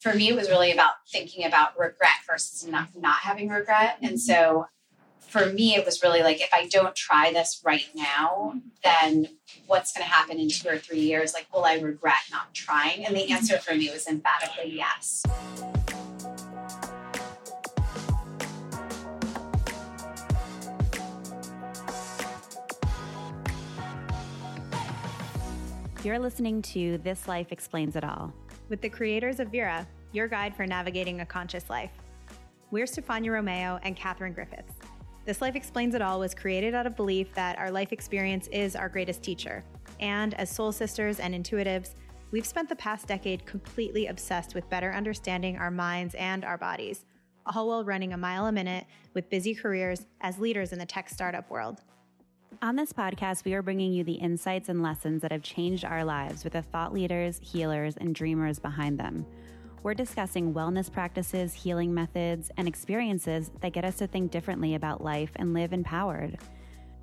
for me, it was really about thinking about regret versus not, not having regret. And mm-hmm. so for me, it was really like, if I don't try this right now, then what's going to happen in two or three years? Like, will I regret not trying? And the mm-hmm. answer for me was emphatically yes. You're listening to This Life Explains It All with the creators of Virra, your guide for navigating a conscious life. We're Stefania Romeo and Katherine Griffiths. This Life Explains It All was created out of belief that our life experience is our greatest teacher. And as soul sisters and intuitives, we've spent the past decade completely obsessed with better understanding our minds and our bodies, all while running a mile a minute with busy careers as leaders in the tech startup world. On this podcast, we are bringing you the insights and lessons that have changed our lives with the thought leaders, healers, and dreamers behind them. We're discussing wellness practices, healing methods, and experiences that get us to think differently about life and live empowered.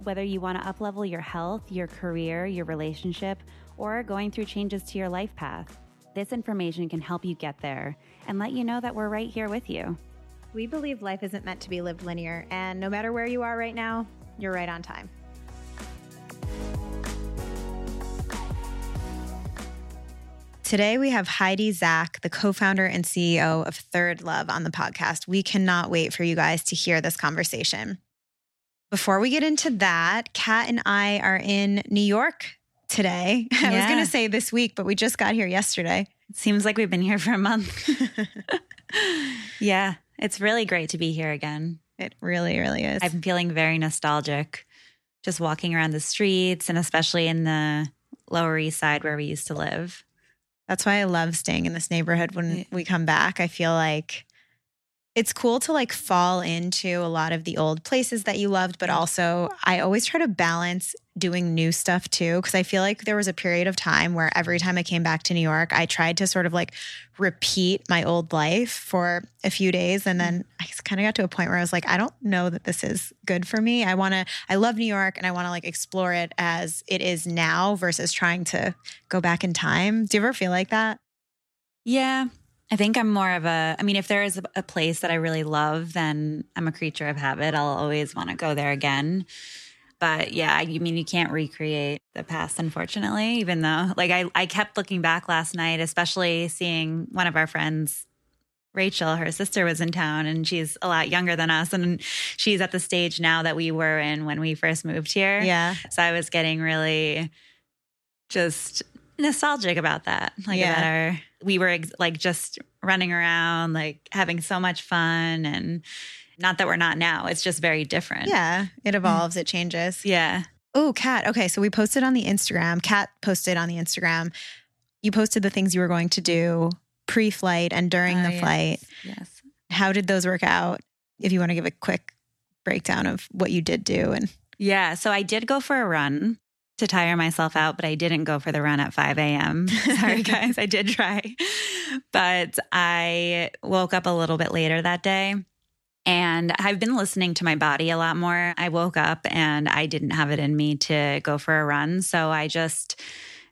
Whether you want to uplevel your health, your career, your relationship, or going through changes to your life path, this information can help you get there and let you know that we're right here with you. We believe life isn't meant to be lived linear, and no matter where you are right now, you're right on time. Today, we have Heidi Zak, the co founder and CEO of Third Love, on the podcast. We cannot wait for you guys to hear this conversation. Before we get into that, Kat and I are in New York today. Yeah. I was going to say this week, but we just got here yesterday. It seems like we've been here for a month. yeah, it's really great to be here again. It really, really is. I'm feeling very nostalgic just walking around the streets and especially in the Lower East Side where we used to live. That's why I love staying in this neighborhood when we come back. I feel like it's cool to like fall into a lot of the old places that you loved, but also I always try to balance doing new stuff too. Cause I feel like there was a period of time where every time I came back to New York, I tried to sort of like repeat my old life for a few days. And then I kind of got to a point where I was like, I don't know that this is good for me. I want to, I love New York and I want to like explore it as it is now versus trying to go back in time. Do you ever feel like that? Yeah. I think I'm more of a, I mean, if there is a place that I really love, then I'm a creature of habit. I'll always want to go there again. But yeah, I mean, you can't recreate the past, unfortunately, even though, like, I, I kept looking back last night, especially seeing one of our friends, Rachel, her sister was in town and she's a lot younger than us. And she's at the stage now that we were in when we first moved here. Yeah. So I was getting really just nostalgic about that. Like, yeah. about our, we were ex- like just running around, like having so much fun and, not that we're not now. It's just very different. Yeah. It mm. evolves, it changes. Yeah. Oh, Kat. Okay. So we posted on the Instagram. Kat posted on the Instagram. You posted the things you were going to do pre flight and during the yes. flight. Yes. How did those work out? If you want to give a quick breakdown of what you did do and yeah so i did go for a run to tire myself out, but I didn't go for the run at 5 a.m. Sorry, guys, I did try. But I woke up a little bit later that day. And I've been listening to my body a lot more. I woke up and I didn't have it in me to go for a run. So I just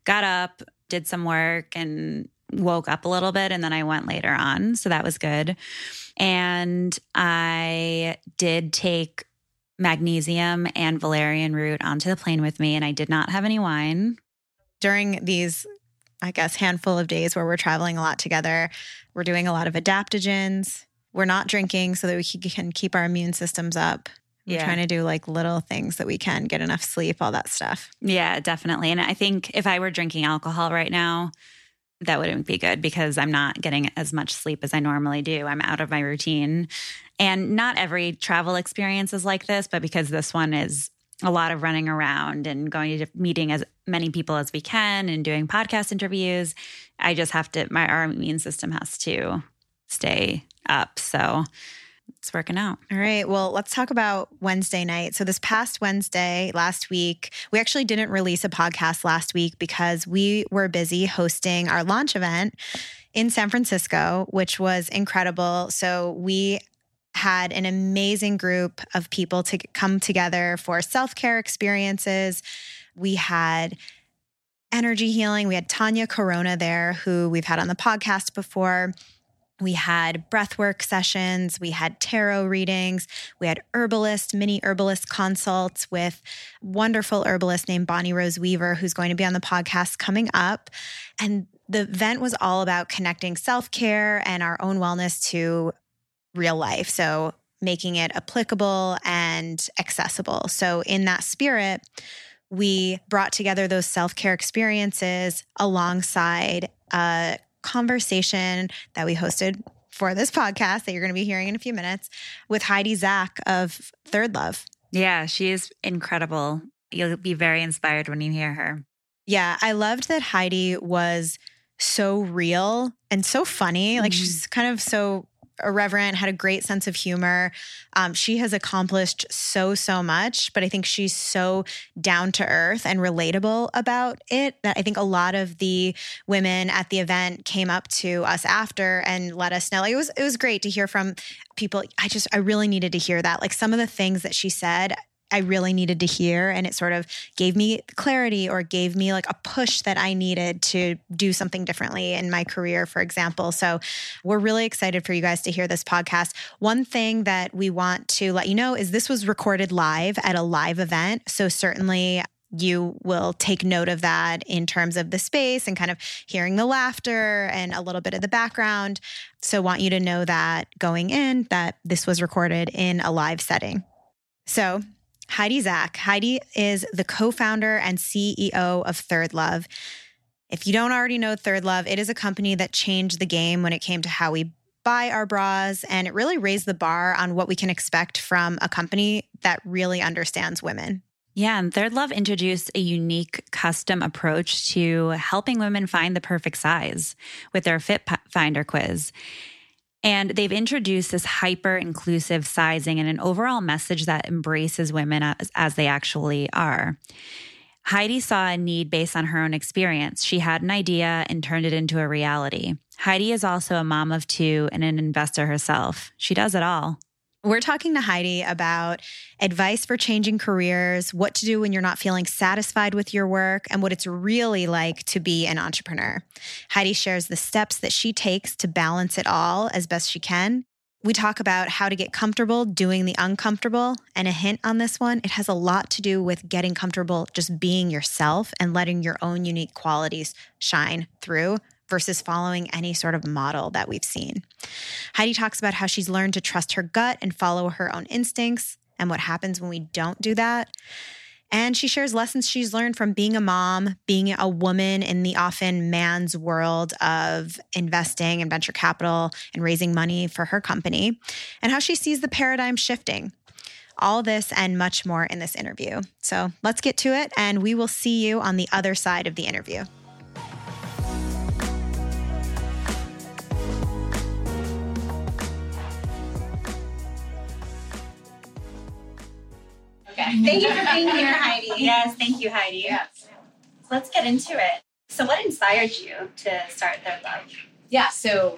got up, did some work, and woke up a little bit. And then I went later on. So that was good. And I did take magnesium and valerian root onto the plane with me. And I did not have any wine. During these I guess, handful of days where we're traveling a lot together. We're doing a lot of adaptogens we're not drinking so that we can keep our immune systems up. We're yeah. trying to do like little things that we can get enough sleep, all that stuff. Yeah, definitely. And I think if I were drinking alcohol right now, that wouldn't be good because I'm not getting as much sleep as I normally do. I'm out of my routine. And not every travel experience is like this, but because this one is a lot of running around and going to meeting as many people as we can and doing podcast interviews, I just have to, my our immune system has to stay up. So it's working out. All right. Well, let's talk about Wednesday night. So, this past Wednesday, last week, we actually didn't release a podcast last week because we were busy hosting our launch event in San Francisco, which was incredible. So, we had an amazing group of people to come together for self care experiences. We had energy healing. We had Tanya Corona there, who we've had on the podcast before We had breathwork sessions, we had tarot readings, we had herbalist, mini herbalist consults with wonderful herbalist named Bonnie Rose Weaver, who's going to be on the podcast coming up. And the event was all about connecting self care and our own wellness to real life. So making it applicable and accessible. So, in that spirit, we brought together those self care experiences alongside a conversation that we hosted for this podcast that you're going to be hearing in a few minutes with Heidi Zak of Third Love. Yeah, she is incredible. You'll be very inspired when you hear her. Yeah, I loved that Heidi was so real and so funny. Like mm-hmm. she's kind of so irreverent, had a great sense of humor. Um, she has accomplished so, so much, but I think she's so down to earth and relatable about it that I think a lot of the women at the event came up to us after and let us know. It was, it was great to hear from people. I just, I really needed to hear that. Like some of the things that she said, I really needed to hear. And it sort of gave me clarity or gave me like a push that I needed to do something differently in my career, for example. So we're really excited for you guys to hear this podcast. One thing that we want to let you know is this was recorded live at a live event. So certainly you will take note of that in terms of the space and kind of hearing the laughter and a little bit of the background. So, want you to know that going in, that this was recorded in a live setting. So, Heidi Zak. Heidi is the co founder and CEO of Third Love. If you don't already know Third Love, it is a company that changed the game when it came to how we buy our bras, and it really raised the bar on what we can expect from a company that really understands women. Yeah, and Third Love introduced a unique custom approach to helping women find the perfect size with their Fit Finder quiz. And they've introduced this hyper inclusive sizing and an overall message that embraces women as, as, they actually are. Heidi saw a need based on her own experience. She had an idea and turned it into a reality. Heidi is also a mom of two and an investor herself. She does it all. We're talking to Heidi about advice for changing careers, what to do when you're not feeling satisfied with your work, and what it's really like to be an entrepreneur. Heidi shares the steps that she takes to balance it all as best she can. We talk about how to get comfortable doing the uncomfortable. And a hint on this one, it has a lot to do with getting comfortable just being yourself and letting your own unique qualities shine through versus following any sort of model that we've seen. Heidi talks about how she's learned to trust her gut and follow her own instincts and what happens when we don't do that. And she shares lessons she's learned from being a mom, being a woman in the often man's world of investing and venture capital and raising money for her company, and how she sees the paradigm shifting. All this and much more in this interview. So let's get to it, and we will see you on the other side of the interview. Thank you for being here, Heidi. Yes, thank you, Heidi. Yes. Let's get into it. So, what inspired you to start Third Love? Yeah, so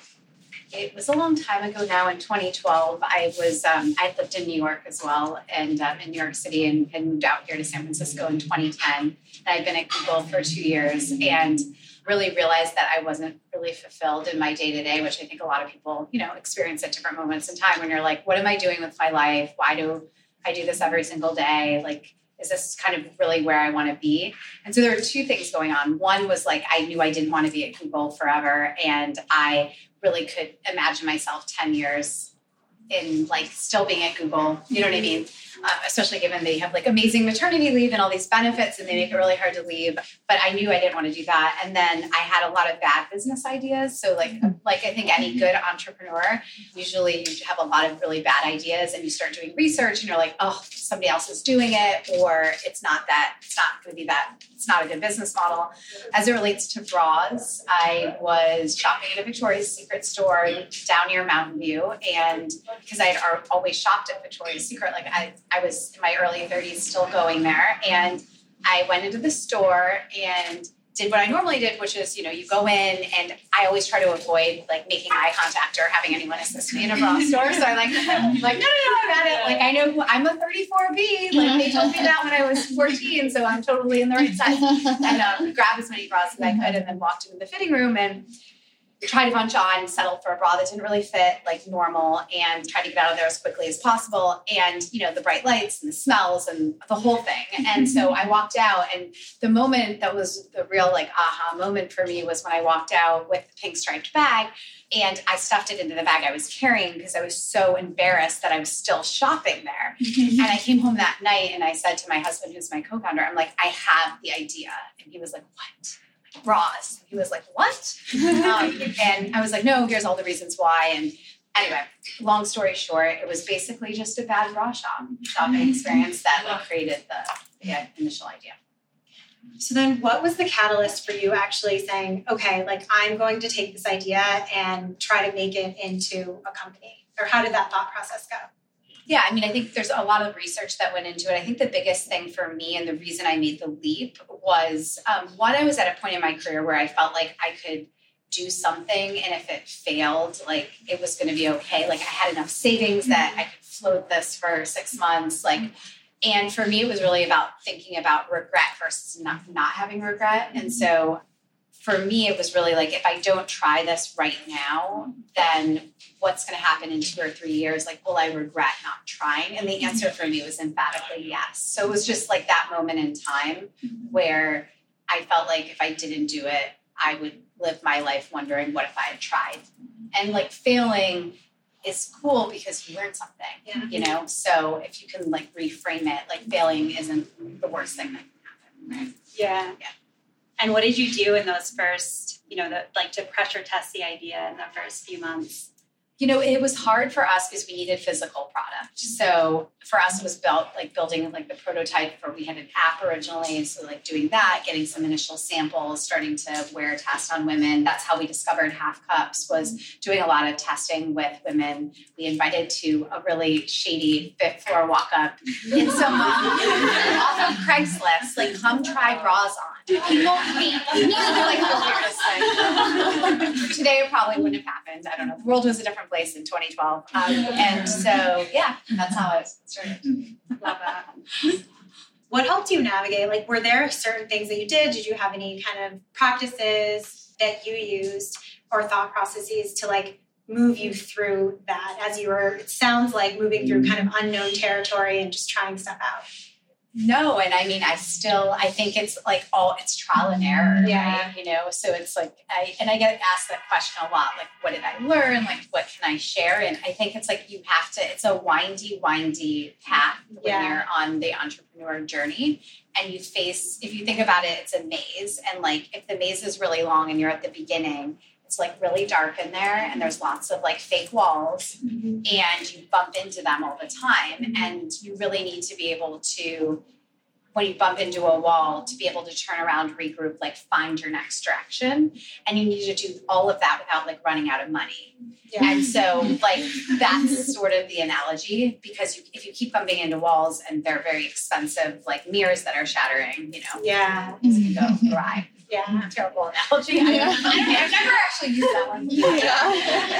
it was a long time ago now in 2012 i was um, i lived in new york as well and um, in new york city and, and, moved out here to san francisco in 2010 and i'd been at google for two years and really realized that i wasn't really fulfilled in my day-to-day which i think a lot of people you know experience at different moments in time when you're like what am i doing with my life why do I do this every single day. Like, is this kind of really where I want to be? And so there were two things going on. One was like, I knew I didn't want to be at Google forever. And I really could imagine myself 10 years in like still being at Google. You know what I mean? Uh, especially given they have like amazing maternity leave and all these benefits and they make it really hard to leave. But I knew I didn't want to do that. And then I had a lot of bad business ideas. So like like I think any good entrepreneur, usually you have a lot of really bad ideas and you start doing research and you're like, oh, somebody else is doing it, or it's not that it's not going to be that it's not a good business model. As it relates to bras, I was shopping at a Victoria's Secret store down near Mountain View and because I had always shopped at Victoria's Secret. Like I, I was in my early 30s still going there. And I went into the store and did what I normally did, which is, you know, you go in and I always try to avoid like making eye contact or having anyone assist me in a bra store. So I like, I'm like, no, no, no, I got it. Like I know who, I'm a 34B. Like they told me that when I was 14. So I'm totally in the right size. And um, grab as many bras as I could and then walked into the fitting room and tried a bunch on, settled for a bra that didn't really fit like normal, and tried to get out of there as quickly as possible. And you know, the bright lights and the smells and the whole thing. And so mm-hmm. I walked out, and the moment that was the real like aha moment for me was when I walked out with the pink striped bag. And I stuffed it into the bag I was carrying because I was so embarrassed that I was still shopping there. Mm-hmm. and I came home that night and I said to my husband, who's my co founder, I'm like, I have the idea. And he was like, What? Bras. He was like, "What?" Um, and I was like, "No, here's all the reasons why." And anyway, long story short, it was basically just a bad bra shop shopping experience that like created the, the initial idea. So then, what was the catalyst for you actually saying, "Okay, like I'm going to take this idea and try to make it into a company"? Or how did that thought process go? Yeah, I mean, I think there's a lot of research that went into it. I think the biggest thing for me and the reason I made the leap was um, one, I was at a point in my career where I felt like I could do something, and if it failed, like it was going to be okay. Like I had enough savings that I could float this for six months. Like, and for me, it was really about thinking about regret versus not, not having regret. And so for me, it was really like if I don't try this right now, then what's going to happen in two or three years? Like, will I regret not trying? And the mm-hmm. answer for me was emphatically yes. So it was just like that moment in time mm-hmm. where I felt like if I didn't do it, I would live my life wondering what if I had tried. Mm-hmm. And like failing is cool because you learn something, yeah. you know? So if you can like reframe it, like failing isn't the worst thing that can happen, right? Yeah. Yeah. And what did you do in those first, you know, the, like to pressure test the idea in the first few months? You know, it was hard for us because we needed physical product. So for us, it was built like building like the prototype for we had an app originally. So like doing that, getting some initial samples, starting to wear test on women. That's how we discovered half cups was doing a lot of testing with women. We invited to a really shady fifth floor walk up in some off of Craigslist, like come try bras on. Hate me. like. Today probably wouldn't have happened. I don't know. The world was a different place in 2012. Um, and so, yeah, that's how it started. Love that. What helped you navigate? Like, were there certain things that you did? Did you have any kind of practices that you used or thought processes to like move you through that as you were, it sounds like moving through kind of unknown territory and just trying stuff out? No, and I mean, I still, I think it's like all, it's trial and error, yeah. right? You know, so it's like, I, and I get asked that question a lot, like, what did I learn? Like, what can I share? And I think it's like, you have to, it's a windy, windy path when yeah. you're on the entrepreneur journey. And you face, if you think about it, it's a maze. And like, if the maze is really long and you're at the beginning, it's like really dark in there and there's lots of like fake walls mm-hmm. and you bump into them all the time mm-hmm. and you really need to be able to when you bump into a wall to be able to turn around regroup like find your next direction and you need to do all of that without like running out of money yeah. and so like that's sort of the analogy because you, if you keep bumping into walls and they're very expensive like mirrors that are shattering you know yeah things can go awry yeah. Terrible analogy. Yeah. I, have never actually used that one. Yeah.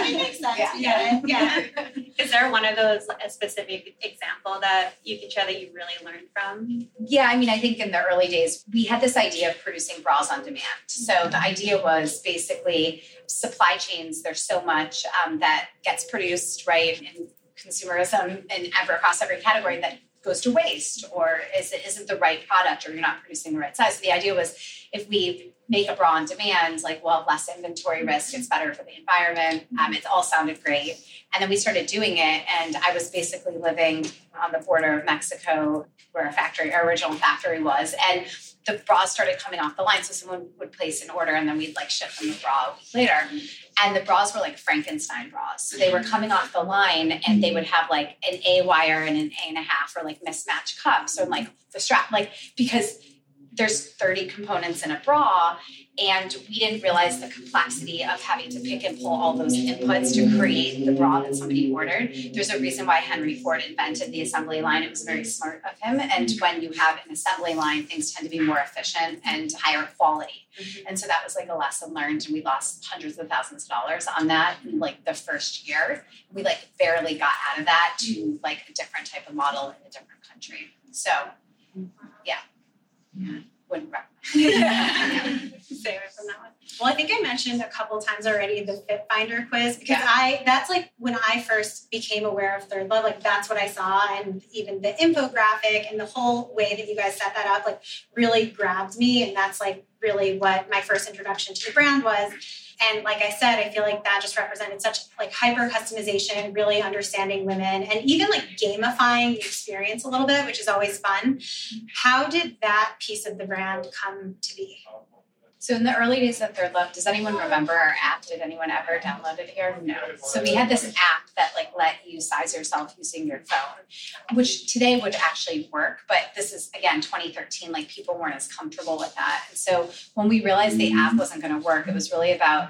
it makes sense. Yeah. yeah. Is there one of those, a specific example that you can share that you really learned from? Yeah. I mean, I think in the early days, we had this idea of producing bras on demand. So the idea was basically supply chains, there's so much um, that gets produced, right, in consumerism and ever across every category that goes to waste or is it isn't the right product or you're not producing the right size. So the idea was if we make a bra on demand, like we'll have less inventory risk, it's better for the environment. Um, it all sounded great. And then we started doing it, and I was basically living on the border of Mexico where our factory, our original factory was. And the bras started coming off the line. So someone would place an order and then we'd like ship them the bra a week later. And the bras were like Frankenstein bras. So they were mm-hmm. coming off the line and they would have like an A wire and an A and a half or like mismatched cups or like the strap, like because there's 30 components in a bra and we didn't realize the complexity of having to pick and pull all those inputs to create the bra that somebody ordered. There's a reason why henry ford invented the assembly line. It was very smart of him. And when you have an assembly line things tend to be more efficient and higher quality. Mm-hmm. and so that was like a lesson learned and we lost hundreds of thousands of dollars on that in like the first year. We like barely got out of that to like a different type of model in a different country. So yeah. Yeah wouldn't recommend. Stay away from that one. Well, I think I mentioned a couple times already the Fit Finder quiz because Yeah. I that's like when I first became aware of Third Love, like that's what I saw, and even the infographic and the whole way that you guys set that up, like really grabbed me, and that's like really what my first introduction to the brand was. And like I said, I feel like that just represented such like hyper customization, really understanding women, and even like gamifying the experience a little bit, which is always fun. How did that piece of the brand come to be? So in the early days of Third Love, does anyone remember our app? Did anyone ever download it here? No. So we had this app that like let you size yourself using your phone, which today would actually work, but this is again 2013, like people weren't as comfortable with that. And so when we realized the app wasn't going to work, it was really about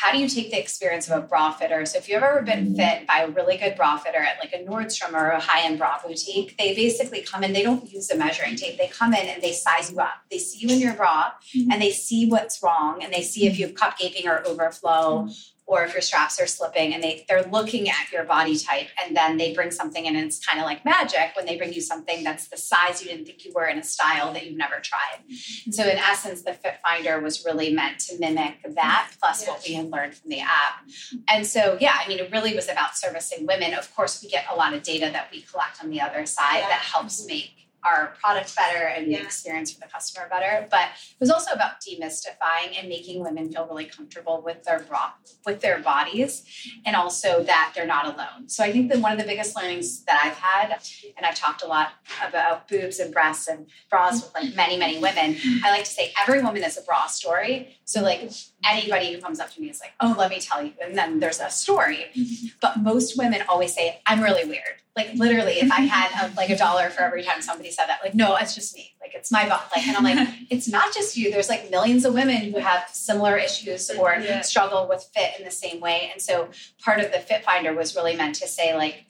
how do you take the experience of a bra fitter? So if you've ever been mm-hmm. fit by a really good bra fitter at like a Nordstrom or a high-end bra boutique, they basically come in, they don't use a measuring tape. They come in and they size you up. They see you in your bra mm-hmm. and they see what's wrong and they see if you have cup gaping or overflow mm-hmm. Or if your straps are slipping and they they're looking at your body type and then they bring something in and it's kind of like magic when they bring you something that's the size you didn't think you were in a style that you've never tried. And so in essence the Fit Finder was really meant to mimic that plus what we had learned from the app. And so yeah, I mean it really was about servicing women. Of course we get a lot of data that we collect on the other side Yeah. that helps mm-hmm. make our product better and the experience for the customer better. But it was also about demystifying and making women feel really comfortable with their bra, with their bodies, and also that they're not alone. So I think that one of the biggest learnings that I've had, and I've talked a lot about boobs and breasts and bras with like many, many women. I like to say every woman is a bra story. So like anybody who comes up to me is like, oh, let me tell you, and then there's a story. Mm-hmm. But most women always say, I'm really weird. Like literally, if I had a, like a dollar for every time somebody said that, like, no, it's just me. Like it's my body. Like, and I'm like, it's not just you. There's like millions of women who have similar issues or Yeah. struggle with fit in the same way. And so part of the Fit Finder was really meant to say like,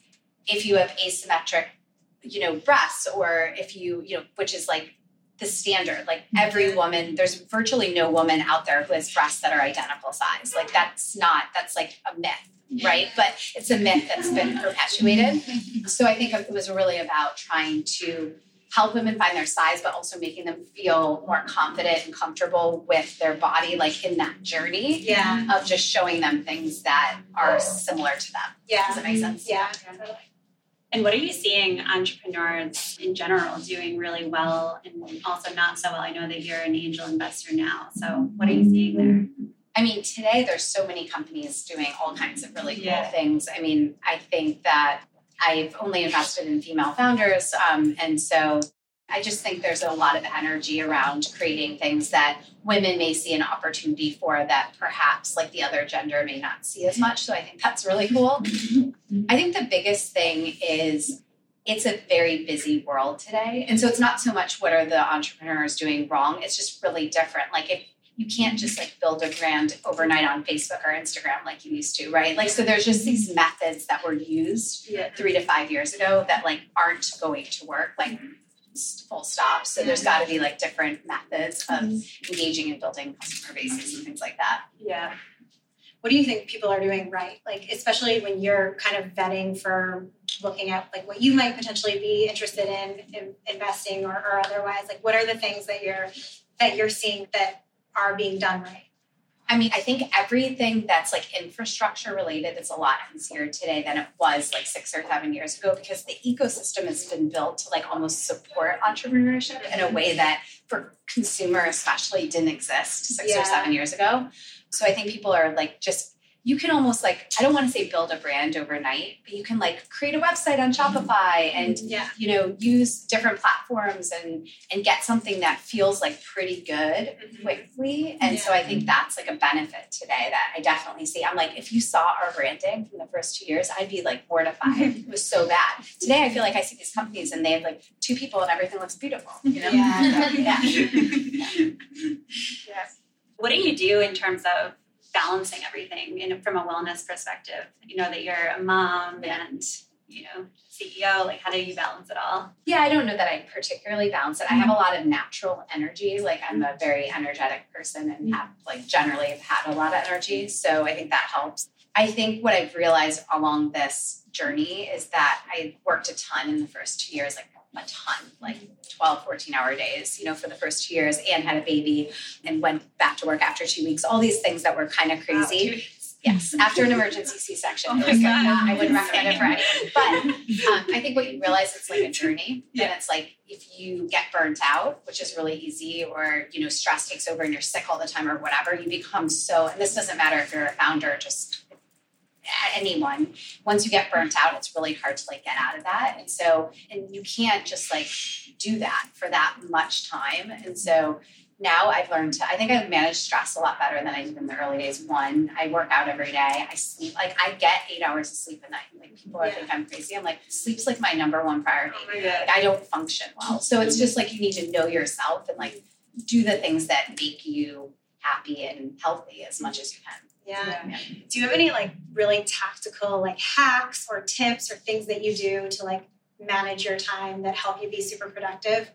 if you have asymmetric, you know, breasts, or if you, you know, which is like the standard. Like mm-hmm. every woman, there's virtually no woman out there who has breasts that are identical size. Like that's not, that's like a myth, right? But it's a myth that's been mm-hmm. perpetuated. Mm-hmm. So I think it was really about trying to help women find their size, but also making them feel more confident and comfortable with their body, like in that journey Yeah. of just showing them things that are similar to them. Yeah. Does that make sense? Yeah. And what are you seeing entrepreneurs in general doing really well and also not so well? I know that you're an angel investor now. So what are you seeing there? I mean, today there's so many companies doing all kinds of really cool Yeah. things. I mean, I think that I've only invested in female founders. Um, and so I just think there's a lot of energy around creating things that women may see an opportunity for that perhaps like the other gender may not see as much. So I think that's really cool. I think the biggest thing is it's a very busy world today. And so it's not so much what are the entrepreneurs doing wrong, it's just really different. Like if you can't just like build a brand overnight on Facebook or Instagram like you used to, right? Like so there's just these methods that were used Yeah. 3 to 5 years ago that like aren't going to work like full stop. So there's got to be like different methods of mm-hmm. engaging and building customer bases and things like that. Yeah. What do you think people are doing right? Like, especially when you're kind of vetting for looking at like what you might potentially be interested in, in investing or, or otherwise. Like, what are the things that you're that you're seeing that are being done right? I mean, I think everything that's like infrastructure related is a lot easier today than it was like six or seven years ago because the ecosystem has been built to like almost support entrepreneurship in a way that for consumer especially didn't exist six Yeah. or seven years ago. So I think people are like just you can almost like I don't want to say build a brand overnight, but you can like create a website on mm-hmm. Shopify and Yeah. you know use different platforms and and get something that feels like pretty good mm-hmm. quickly. And so I think that's like a benefit today that I definitely see. I'm like, if you saw our branding from the first two years, I'd be like mortified. Mm-hmm. it was so bad. Today I feel like I see these companies and they have like two people and everything looks beautiful. You know? Yeah. yeah. What do you do in terms of balancing everything in, from a wellness perspective? You know, that you're a mom and, you know, CEO, like how do you balance it all? Yeah, I don't know that I particularly balance it. I have a lot of natural energy. Like I'm a very energetic person and have like generally have had a lot of energy. So I think that helps. I think what I've realized along this journey is that I worked a ton in the first two years, like a ton, like 12, 14 hour days, you know, for the first two years and had a baby and went back to work after two weeks. All these things that were kind of crazy. Yes, after an emergency C-section. Oh my like God. that. I wouldn't recommend it for anyone. But um, I think what you realize it's like a journey. Yeah. And it's like if you get burnt out, which is really easy, or you know, stress takes over and you're sick all the time or whatever, you become so and this doesn't matter if you're a founder, just anyone, once you get burnt out, it's really hard to like get out of that. And so and you can't just like do that for that much time. And so now I've learned to, I think I've managed stress a lot better than I did in the early days. One, I work out every day. I sleep, like I get eight hours of sleep a night. Like people Yeah. think I'm crazy. I'm like, sleep's like my number one priority. Oh. Like I don't function well. So it's just like you need to know yourself and like do the things that make you happy and healthy as much as you can. Yeah. Do you have any like really tactical like hacks or tips or things that you do to like manage your time that help you be super productive?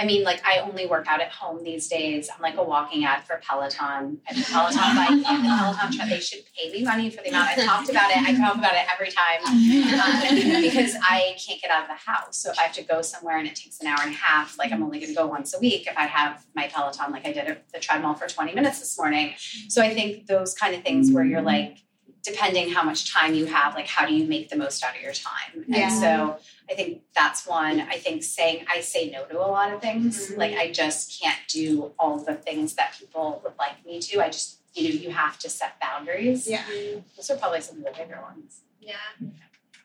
I mean, like I only work out at home these days. I'm like a walking ad for Peloton. I have a Peloton bike and the Peloton tread. They should pay me money for the amount. I talked about it. I talk about it every time um, because I can't get out of the house. So if I have to go somewhere and it takes an hour and a half, like I'm only going to go once a week. If I have my Peloton, like I did at the treadmill for 20 minutes this morning. So I think those kind of things where you're like, depending how much time you have, like how do you make the most out of your time? Yeah. And so I think that's one. I think saying I say no to a lot of things. Mhm. Like I just can't do all the things that people would like me to. I just, you know, you have to set boundaries. Yeah. Those are probably some of the bigger ones. Yeah.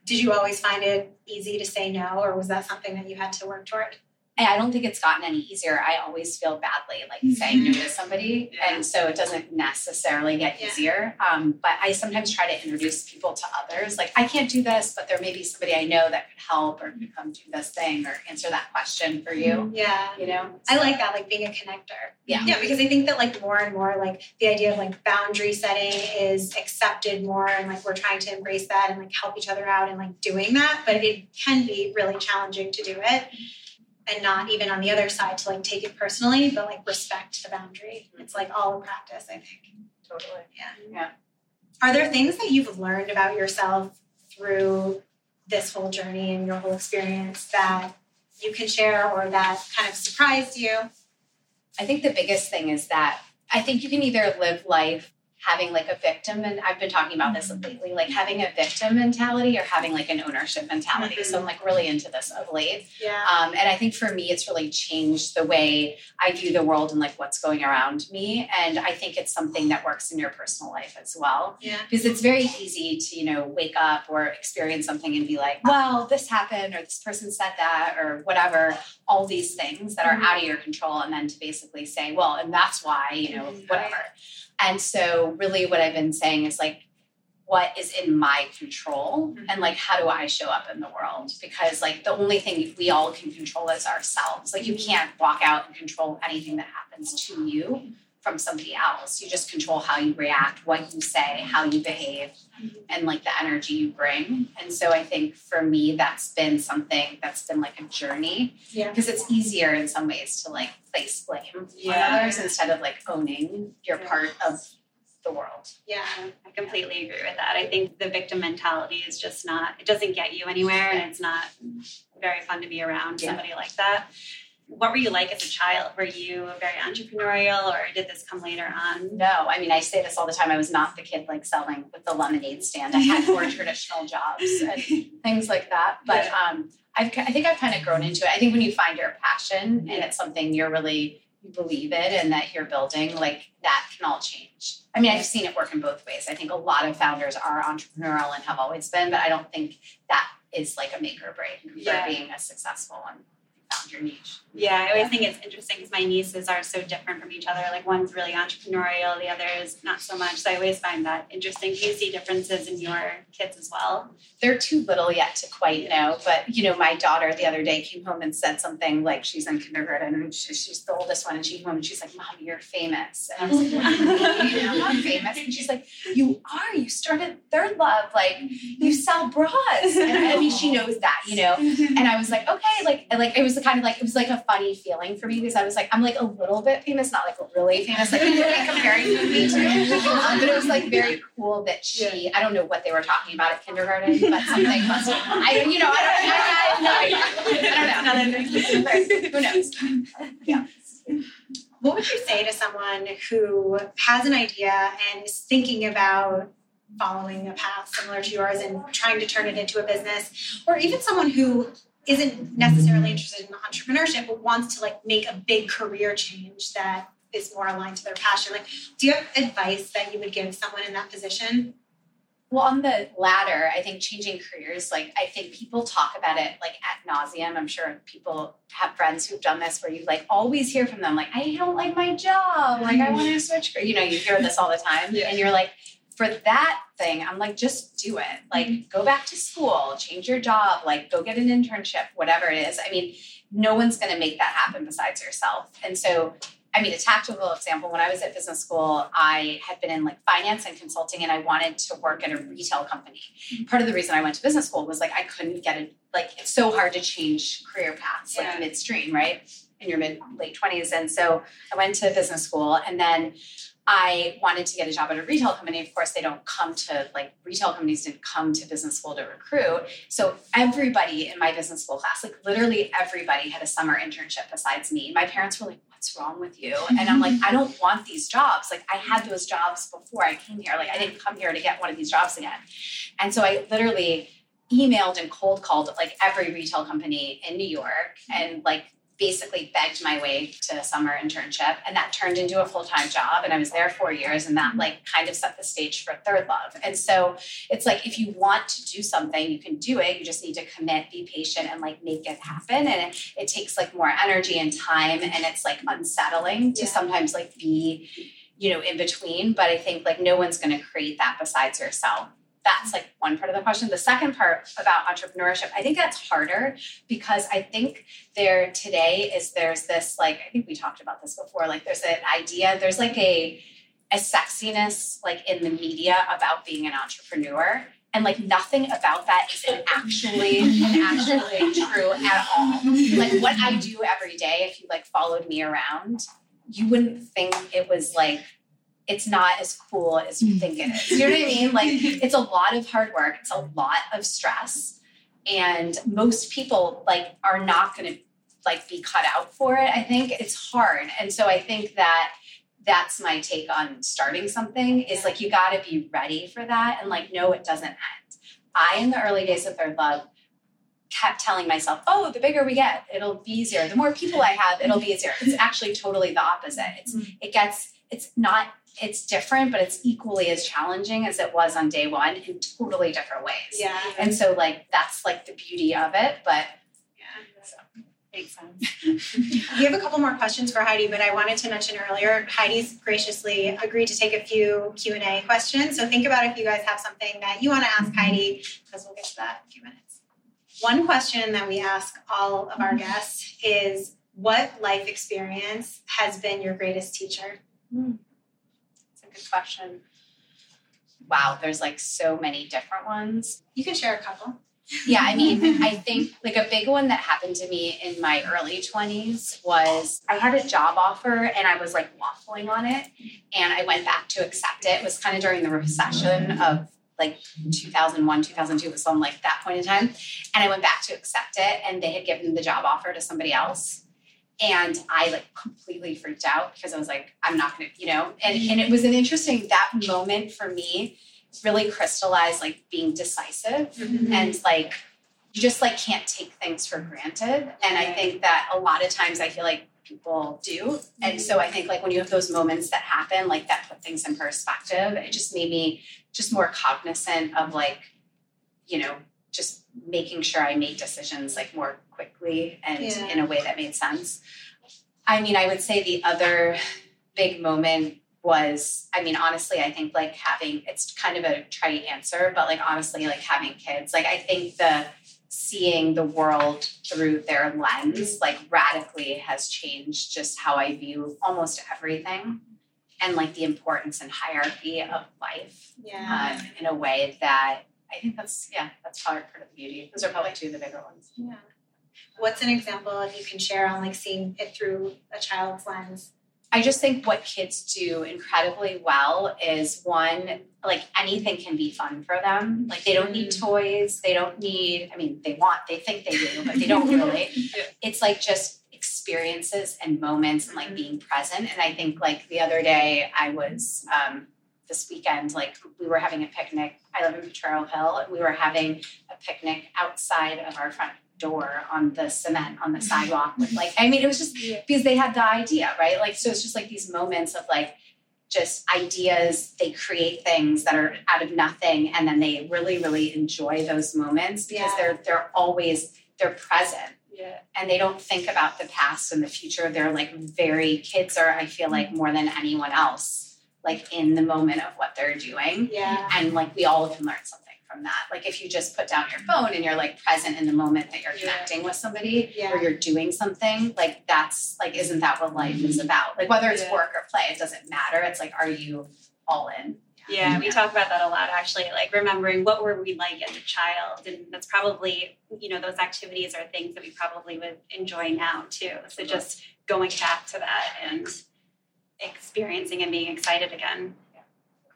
Did you always find it easy to say no, or was that something that you had to work toward? And I don't think it's gotten any easier. I always feel badly like saying no to somebody. Yeah. And so it doesn't necessarily get Yeah. easier. Um, but I sometimes try to introduce people to others. Like, I can't do this, but there may be somebody I know that could help or could come do this thing or answer that question for you, Yeah. you know? I like that, like being a connector. Yeah. Yeah, because I think that like more and more like the idea of like boundary setting is accepted more and like we're trying to embrace that and like help each other out and like doing that. But it can be really challenging to do it and not even on the other side to like take it personally, but like respect the boundary. It's like all a practice, I think. Totally. Yeah. Yeah. Are there things that you've learned about yourself through this whole journey and your whole experience that you can share or that kind of surprised you? I think the biggest thing is that I think you can either live life having like a victim, and I've been talking about this lately, like having a victim mentality or having like an ownership mentality. So I'm like really into this of late. Yeah. Um, and I think for me, it's really changed the way I view the world and like what's going around me. And I think it's something that works in your personal life as well. Yeah. Because it's very easy to, you know, wake up or experience something and be like, well, this happened or this person said that or whatever, all these things that are Mhm. out of your control. And then to basically say, well, and that's why, you know, Mhm. whatever. And so, really, what I've been saying is like, what is in my control mm-hmm. and like how do i show up in the world? Because like the only thing we all can control is ourselves. Like you mm-hmm. can't walk out and control anything that happens to you from somebody else you just control how you react what you say how you behave mm-hmm. and like the energy you bring and so i think for me that's been something that's been like a journey Yeah. because it's easier in some ways to like place blame Yeah. on others instead of like owning your part of the world Yeah. I completely agree with that. I think the victim mentality is just not, it doesn't get you anywhere and it's not very fun to be around Yeah. somebody like that. What were you like as a child? Were you very entrepreneurial or did this come later on? No, I mean, I say this all the time. I was not the kid like selling with the lemonade stand. I had more traditional jobs and things like that. But um, I've, I think I've kind of grown into it. I think when you find your passion and it's something you're really you believe in and that you're building, like that can all change. I mean, I've seen it work in both ways. I think a lot of founders are entrepreneurial and have always been, but I don't think that is like a make or break for being a successful and found your niche. Yeah, I always think it's interesting because my nieces are so different from each other. Like one's really entrepreneurial, the other is not so much. So I always find that interesting. Do you see differences in your kids as well? they're too little yet to quite know. But you know, my daughter the other day came home and said something like she's in kindergarten and she, she's the oldest one, and she came home and she's like, "Mom, you're famous." And I was like, "What do you mean? I'm not famous." And she's like, "You are. You started Third Love. Like you sell bras." And I mean, she knows that, you know. And I was like, "Okay." Like, like it was the kind kind of like it was like a funny feeling for me because I was like, I'm like a little bit famous, not like really famous, like nobody comparing me to. Um, but it was like very cool that she. I don't know what they were talking about at kindergarten, but something must. I you know I don't, I, I, no I don't know. Who knows? Yeah. What would you say to someone who has an idea and is thinking about following a path similar to yours and trying to turn it into a business, or even someone who isn't necessarily interested in entrepreneurship but wants to like make a big career change that is more aligned to their passion? Like, do you have advice that you would give someone in that position? Well, on the latter, I think changing careers, like I think people talk about it like at nauseum. I'm sure people have friends who've done this where you like always hear from them, like, I don't like my job. Like I mm-hmm. want to switch. You know, you hear this all the time. Yeah. And you're like, for that thing, I'm like, just do it. Like, mm-hmm. go back to school, change your job, like, go get an internship, whatever it is. I mean, no one's going to make that happen besides yourself. And so I mean, a tactical example, when I was at business school, I had been in like finance and consulting and I wanted to work at a retail company. Mm-hmm. Part of the reason I went to business school was like I couldn't get it, like it's so hard to change career paths like yeah. midstream, right? In your mid late 20s. And so I went to business school and then I wanted to get a job at a retail company. Of course, they don't come to like retail companies didn't come to business school to recruit. So everybody in my business school class, like literally everybody had a summer internship besides me. My parents were like, what's wrong with you? And I'm like, I don't want these jobs. Like I had those jobs before I came here. Like I didn't come here to get one of these jobs again. And so I literally emailed and cold called like every retail company in New York and like basically begged my way to a summer internship and that turned into a full-time job and i was there four years and that mm-hmm. like kind of set the stage for third love. And so it's like if you want to do something you can do it you just need to commit be patient and like make it happen and it, it takes like more energy and time and it's like unsettling to yeah. sometimes like be you know in between but i think like no one's going to create that besides yourself that's like one part of the question. The second part about entrepreneurship, I think that's harder because I think there today is there's this like I think we talked about this before. Like there's an idea, there's like a a sexiness like in the media about being an entrepreneur. And like nothing about that is actually actually true at all. Like what I do every day, if you like followed me around, you wouldn't think it was like it's not as cool as you think it is. You know what I mean? Like it's a lot of hard work, it's a lot of stress. And most people like are not gonna like be cut out for it. I think it's hard. And so I think that that's my take on starting something is like you gotta be ready for that and like no, it doesn't end. I in the early days of Third Love kept telling myself, oh, the bigger we get, it'll be easier. The more people I have, it'll be easier. It's actually totally the opposite. It's mm. it gets it's not it's different, but it's equally as challenging as it was on day one in totally different ways. Yeah. And so like that's like the beauty of it. But yeah, so makes sense. we have a couple more questions for Heidi, but I wanted to mention earlier, Heidi's graciously agreed to take a few Q&A questions. So think about if you guys have something that you want to ask Heidi, because we'll get to that in a few minutes. One question that we ask all of our guests is what life experience has been your greatest teacher? Mm good question. Wow, there's like so many different ones. You can share a couple. Yeah, I mean, I think like a big one that happened to me in my early 20s was I had a job offer and I was like waffling on it and I went back to accept it. It was kind of during the recession of like 2001, 2002 was some like that point in time. And I went back to accept it and they had given the job offer to somebody else and i like completely freaked out because i was like i'm not gonna you know? And and it was an interesting that moment for me really crystallized like being decisive mm-hmm. and like you just like can't take things for granted. And i think that a lot of times i feel like people do. And so i think like when you have those moments that happen like that put things in perspective it just made me just more cognizant of like you know just making sure i made decisions like more quickly and yeah. in a way that made sense. I mean, I would say the other big moment was, I mean, honestly, I think like having, it's kind of a trite answer, but like honestly, like having kids, like I think the seeing the world through their lens like radically has changed just how I view almost everything and like the importance and hierarchy of life yeah. uh, in a way that I think that's, yeah, that's probably part of the beauty. Those are probably two of the bigger ones. Yeah. What's an example if you can share on like seeing it through a child's lens? I just think what kids do incredibly well is one, like anything can be fun for them. Like they don't need toys, they don't need, I mean, they want, they think they do, but they don't really. Yeah. It's like just experiences and moments and like being present. And I think like the other day I was, um, this weekend, like we were having a picnic. I live in Potrero Hill, and we were having a picnic outside of our front door on the cement on the mm-hmm. sidewalk with like I mean it was just because they had the idea, right? Like so it's just like these moments of like just ideas, they create things that are out of nothing and then they really, really enjoy those moments because Yeah. they're they're always they're present Yeah. and they don't think about the past and the future. They're like very kids are, I feel like, mm-hmm. more than anyone else, like in the moment of what they're doing. Yeah. And like we all can learn something from that. Like if you just put down your phone and you're like present in the moment that you're Yeah. connecting with somebody Yeah. or you're doing something, like that's like isn't that what life is mm-hmm. about? Like whether it's Yeah. work or play, it doesn't matter. It's like are you all in? Yeah, we talk about that a lot actually, like remembering what were we like as a child. And that's probably, you know, those activities are things that we probably would enjoy now too. So just going back to that and experiencing and being excited again.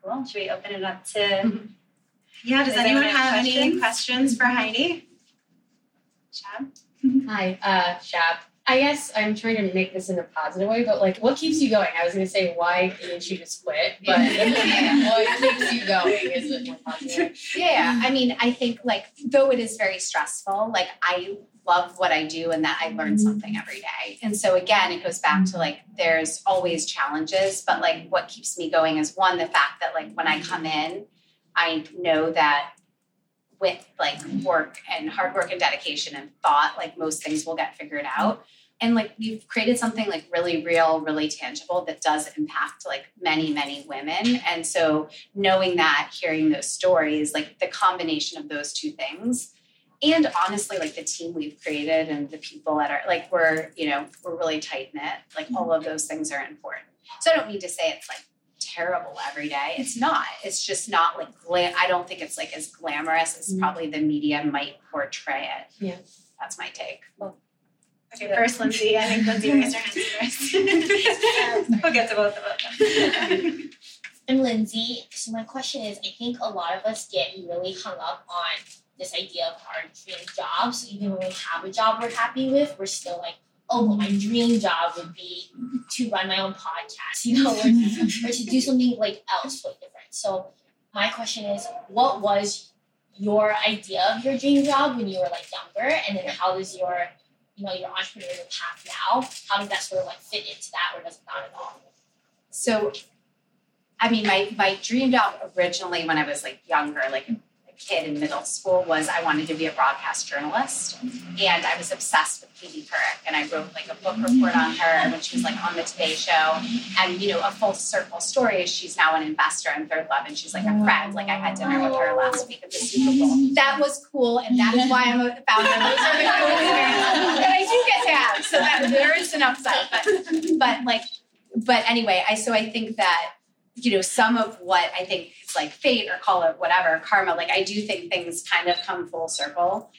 Cool. Should we open it up to Yeah. Does Does anyone anyone have have any questions? questions for Heidi? Shab. Hi, uh, Shab. I guess I'm trying to make this in a positive way, but like, what keeps you going? I was gonna say, why didn't you just quit? But what keeps you going is a more positive. Yeah, I mean, I think like though it is very stressful, like I love what I do and that I learn mm-hmm. something every day. And so again, it goes back to like there's always challenges, but like what keeps me going is one the fact that like when I come in, I know that with like work and hard work and dedication and thought, like most things will get figured out. And like we've created something like really real, really tangible that does impact like many, many women. And so knowing that, hearing those stories, like the combination of those two things, and honestly, like the team we've created and the people that are like we're, you know, we're really tight knit. Like all of those things are important. So I don't mean to say it's like terrible every day. It's not. It's just not like glam. I don't think it's like as glamorous as Mhm. probably the media might portray it. Yeah. That's my take. Well, okay, first Lindsay. I think Lindsay raised her hand first. we'll get to both of them. I'm Lindsay. So my question is, I think a lot of us get really hung up on this idea of our dream job. So even when we have a job we're happy with, we're still like, oh, but my dream job would be to run my own podcast, you know, or, or to do something like else totally different. So my question is, what was your idea of your dream job when you were like younger, and then how does your, you know, your entrepreneurial path now, how does that sort of like fit into that, or does it not at all? So, I mean, my my dream job originally when I was like younger, like a kid in middle school, was I wanted to be a broadcast journalist, and I was obsessed with Katie Couric, and I wrote like a book report on her when she was like on the Today Show, and you know, a full circle story is she's now an investor in ThirdLove, and she's like a friend. Like I had dinner with her last week at the Super Bowl. That was cool, and that is why I'm a founder. Those are the cool I do get to have. So that there is an upside, but but like but anyway, I so I think that you know some of what I think it's like fate or call it whatever karma. Like I do think things kind of come full circle.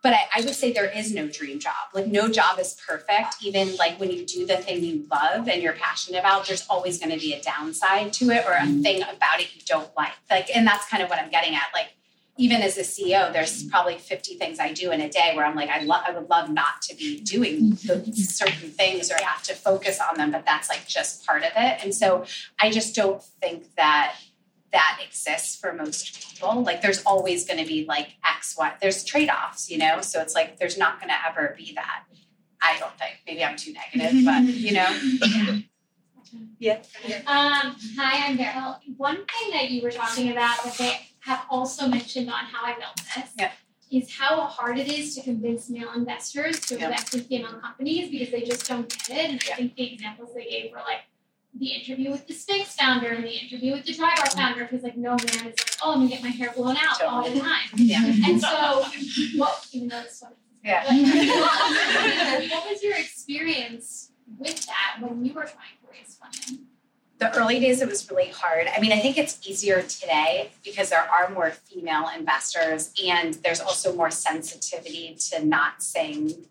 But I, I would say there is no dream job. Like no job is perfect. Even like when you do the thing you love and you're passionate about, there's always going to be a downside to it or a mm. thing about it you don't like. Like, and that's kind of what I'm getting at. Like even as a CEO, there's probably 50 things I do in a day where I'm like, I love, I would love not to be doing the certain things or have to focus on them, but that's like just part of it. And so I just don't think that that exists for most people. Like there's always going to be like X, Y, there's trade offs, you know? So it's like, there's not going to ever be that. I don't think. Maybe I'm too negative, but you know? Yeah. Um, hi, I'm Daryl. One thing that you were talking about that they have also mentioned on How I Built This Yeah. is how hard it is to convince male investors to Yeah. invest in female companies because they just don't get it. And. I think the examples they gave were like the interview with the Spanx founder and the interview with the Drybar mm-hmm. founder because like no man is like, oh, I'm gonna get my hair blown out all the time. Yeah. And so, what even though it's funny. Yeah. But, what was your experience with that when you were trying to raise funding? The early days it was really hard. I mean, I think it's easier today because there are more female investors and there's also more sensitivity to not saying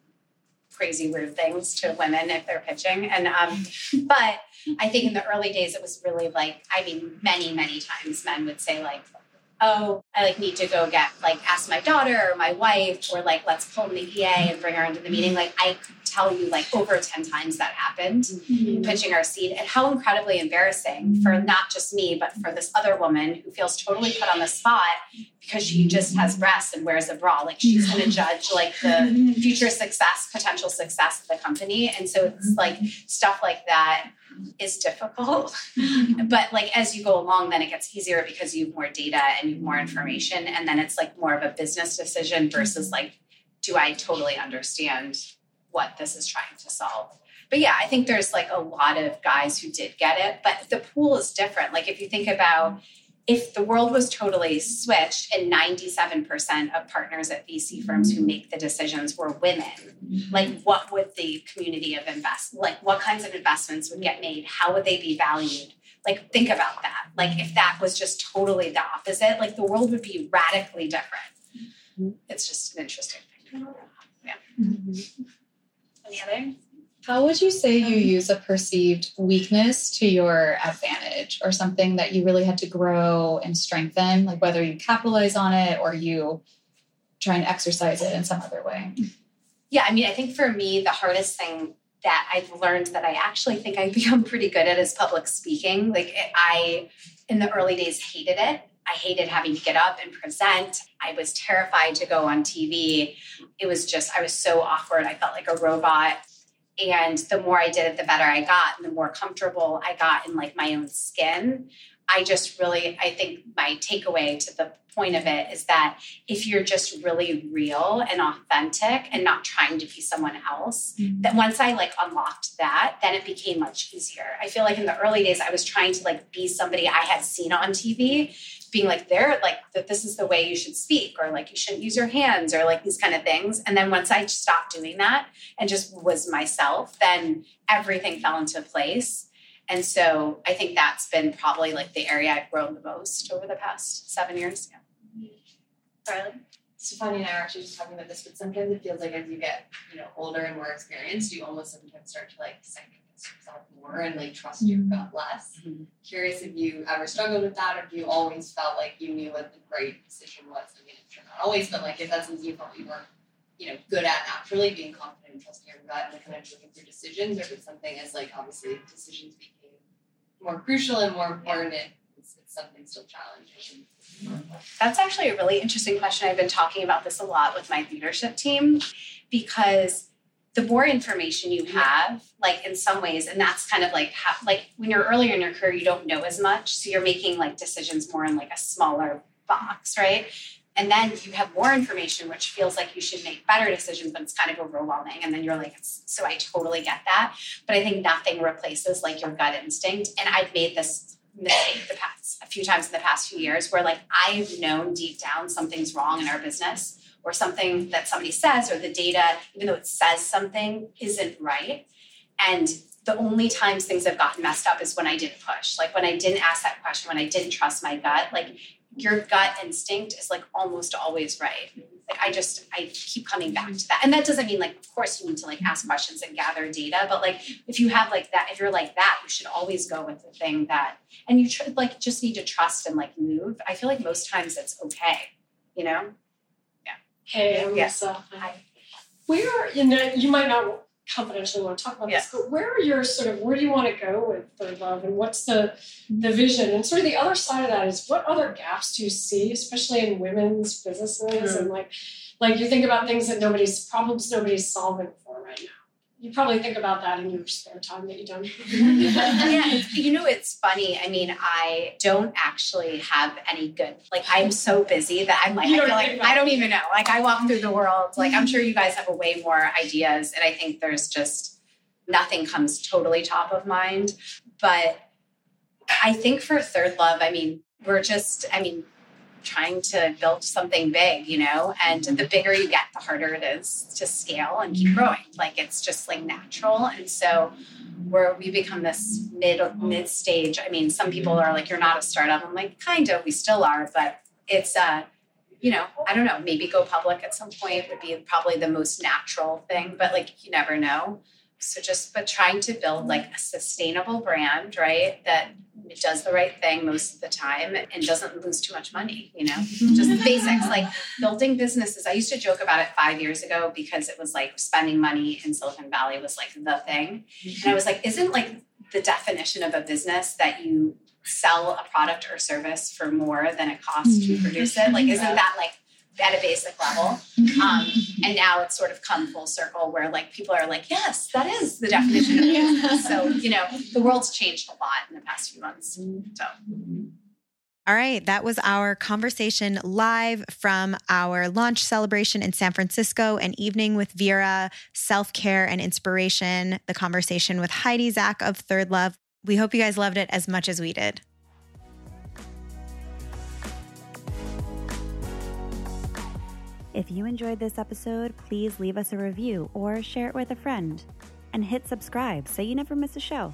crazy weird things to women if they're pitching. And um, but I think in the early days it was really like I mean many many times men would say like oh, I like need to go get like ask my daughter or my wife or like let's pull in the EA and bring her into the meeting. Like I could tell you like over 10 times that happened mm-hmm. pitching our seed and how incredibly embarrassing for mm-hmm. not just me, but for this other woman who feels totally put on the spot because she just has breasts and wears a bra. Like she's gonna mm-hmm. judge like the mm-hmm. future success, potential success of the company. And so it's like stuff like that is difficult. but like as you go along, then it gets easier because you have more data and you have more information. And then it's like more of a business decision versus like, do I totally understand what this is trying to solve? But yeah, I think there's like a lot of guys who did get it, but the pool is different. Like if you think about if the world was totally switched and 97% of partners at VC firms who make the decisions were women, like what would the community of invest like what kinds of investments would get made? How would they be valued? Like think about that. Like if that was just totally the opposite, like the world would be radically different. Mm-hmm. It's just an interesting thing. Yeah. Mm-hmm. Any other? How would you say you um, use a perceived weakness to your advantage or something that you really had to grow and strengthen, like whether you capitalize on it or you try and exercise it in some other way? Yeah, I mean, I think for me, the hardest thing that I've learned that I actually think I've become pretty good at is public speaking. Like, I, in the early days, hated it. I hated having to get up and present. I was terrified to go on TV. It was just, I was so awkward. I felt like a robot and the more i did it the better i got and the more comfortable i got in like my own skin i just really i think my takeaway to the point of it is that if you're just really real and authentic and not trying to be someone else mm-hmm. that once i like unlocked that then it became much easier i feel like in the early days i was trying to like be somebody i had seen on tv being like they're like that this is the way you should speak or like you shouldn't use your hands or like these kind of things and then once i stopped doing that and just was myself then everything fell into place and so i think that's been probably like the area i've grown the most over the past seven years yeah. Riley? Stefani and I are actually just talking about this, but sometimes it feels like as you get, you know, older and more experienced, you almost sometimes start to like second yourself more and like trust your mm-hmm. gut less. Mm-hmm. Curious if you ever struggled with that, or if you always felt like you knew what the right decision was. I mean, it's not always, but like if that's something you felt you weren't, you know, good at naturally, being confident and trusting your gut and kind of looking through decisions, or if it's something as like obviously decisions became more crucial and more important, yeah. it's, it's something still challenging. That's actually a really interesting question. I've been talking about this a lot with my leadership team because the more information you have, like in some ways, and that's kind of like how, like when you're earlier in your career, you don't know as much, so you're making like decisions more in like a smaller box, right? And then you have more information, which feels like you should make better decisions, but it's kind of overwhelming. And then you're like, so I totally get that. But I think nothing replaces like your gut instinct. And I've made this mistake the past a few times in the past few years where like I've known deep down something's wrong in our business or something that somebody says or the data, even though it says something, isn't right. And the only times things have gotten messed up is when I didn't push, like when I didn't ask that question, when I didn't trust my gut. Like your gut instinct is like almost always right. Like I just I keep coming back to that, and that doesn't mean like of course you need to like ask questions and gather data, but like if you have like that, if you're like that, you should always go with the thing that, and you tr- like just need to trust and like move. I feel like most times it's okay, you know. Hey, I'm yes. Lisa. Hi. Where you know you might not confidentially want to talk about yes. this, but where are your sort of where do you want to go with ThirdLove and what's the the vision? And sort of the other side of that is what other gaps do you see, especially in women's businesses mm-hmm. and like like you think about things that nobody's problems nobody's solving for right now you probably think about that in your spare time that you don't. yeah, you know, it's funny. I mean, I don't actually have any good. Like, I'm so busy that I'm like, I feel like I don't even know. Like, I walk through the world. Like, I'm sure you guys have a way more ideas, and I think there's just nothing comes totally top of mind. But I think for ThirdLove, I mean, we're just. I mean, trying to build something big, you know, and the bigger you get, the harder it is to scale and keep growing. Like it's just like natural. And so where we become this mid mid stage. I mean, some people are like, you're not a startup. I'm like, kind of, we still are, but it's uh you know, I don't know, maybe go public at some point would be probably the most natural thing, but like you never know. So just but trying to build like a sustainable brand, right? That does the right thing most of the time and doesn't lose too much money, you know? Mm-hmm. Just the basics. Like building businesses. I used to joke about it five years ago because it was like spending money in Silicon Valley was like the thing. And I was like, isn't like the definition of a business that you sell a product or service for more than it costs to mm-hmm. produce it? Like, isn't that like at a basic level. Um, and now it's sort of come full circle where like people are like, yes, that is the definition of business. So, you know, the world's changed a lot in the past few months. So All right, that was our conversation live from our launch celebration in San Francisco, an evening with Virra, self care and inspiration, the conversation with Heidi Zak of ThirdLove. We hope you guys loved it as much as we did. If you enjoyed this episode, please leave us a review or share it with a friend. And hit subscribe so you never miss a show.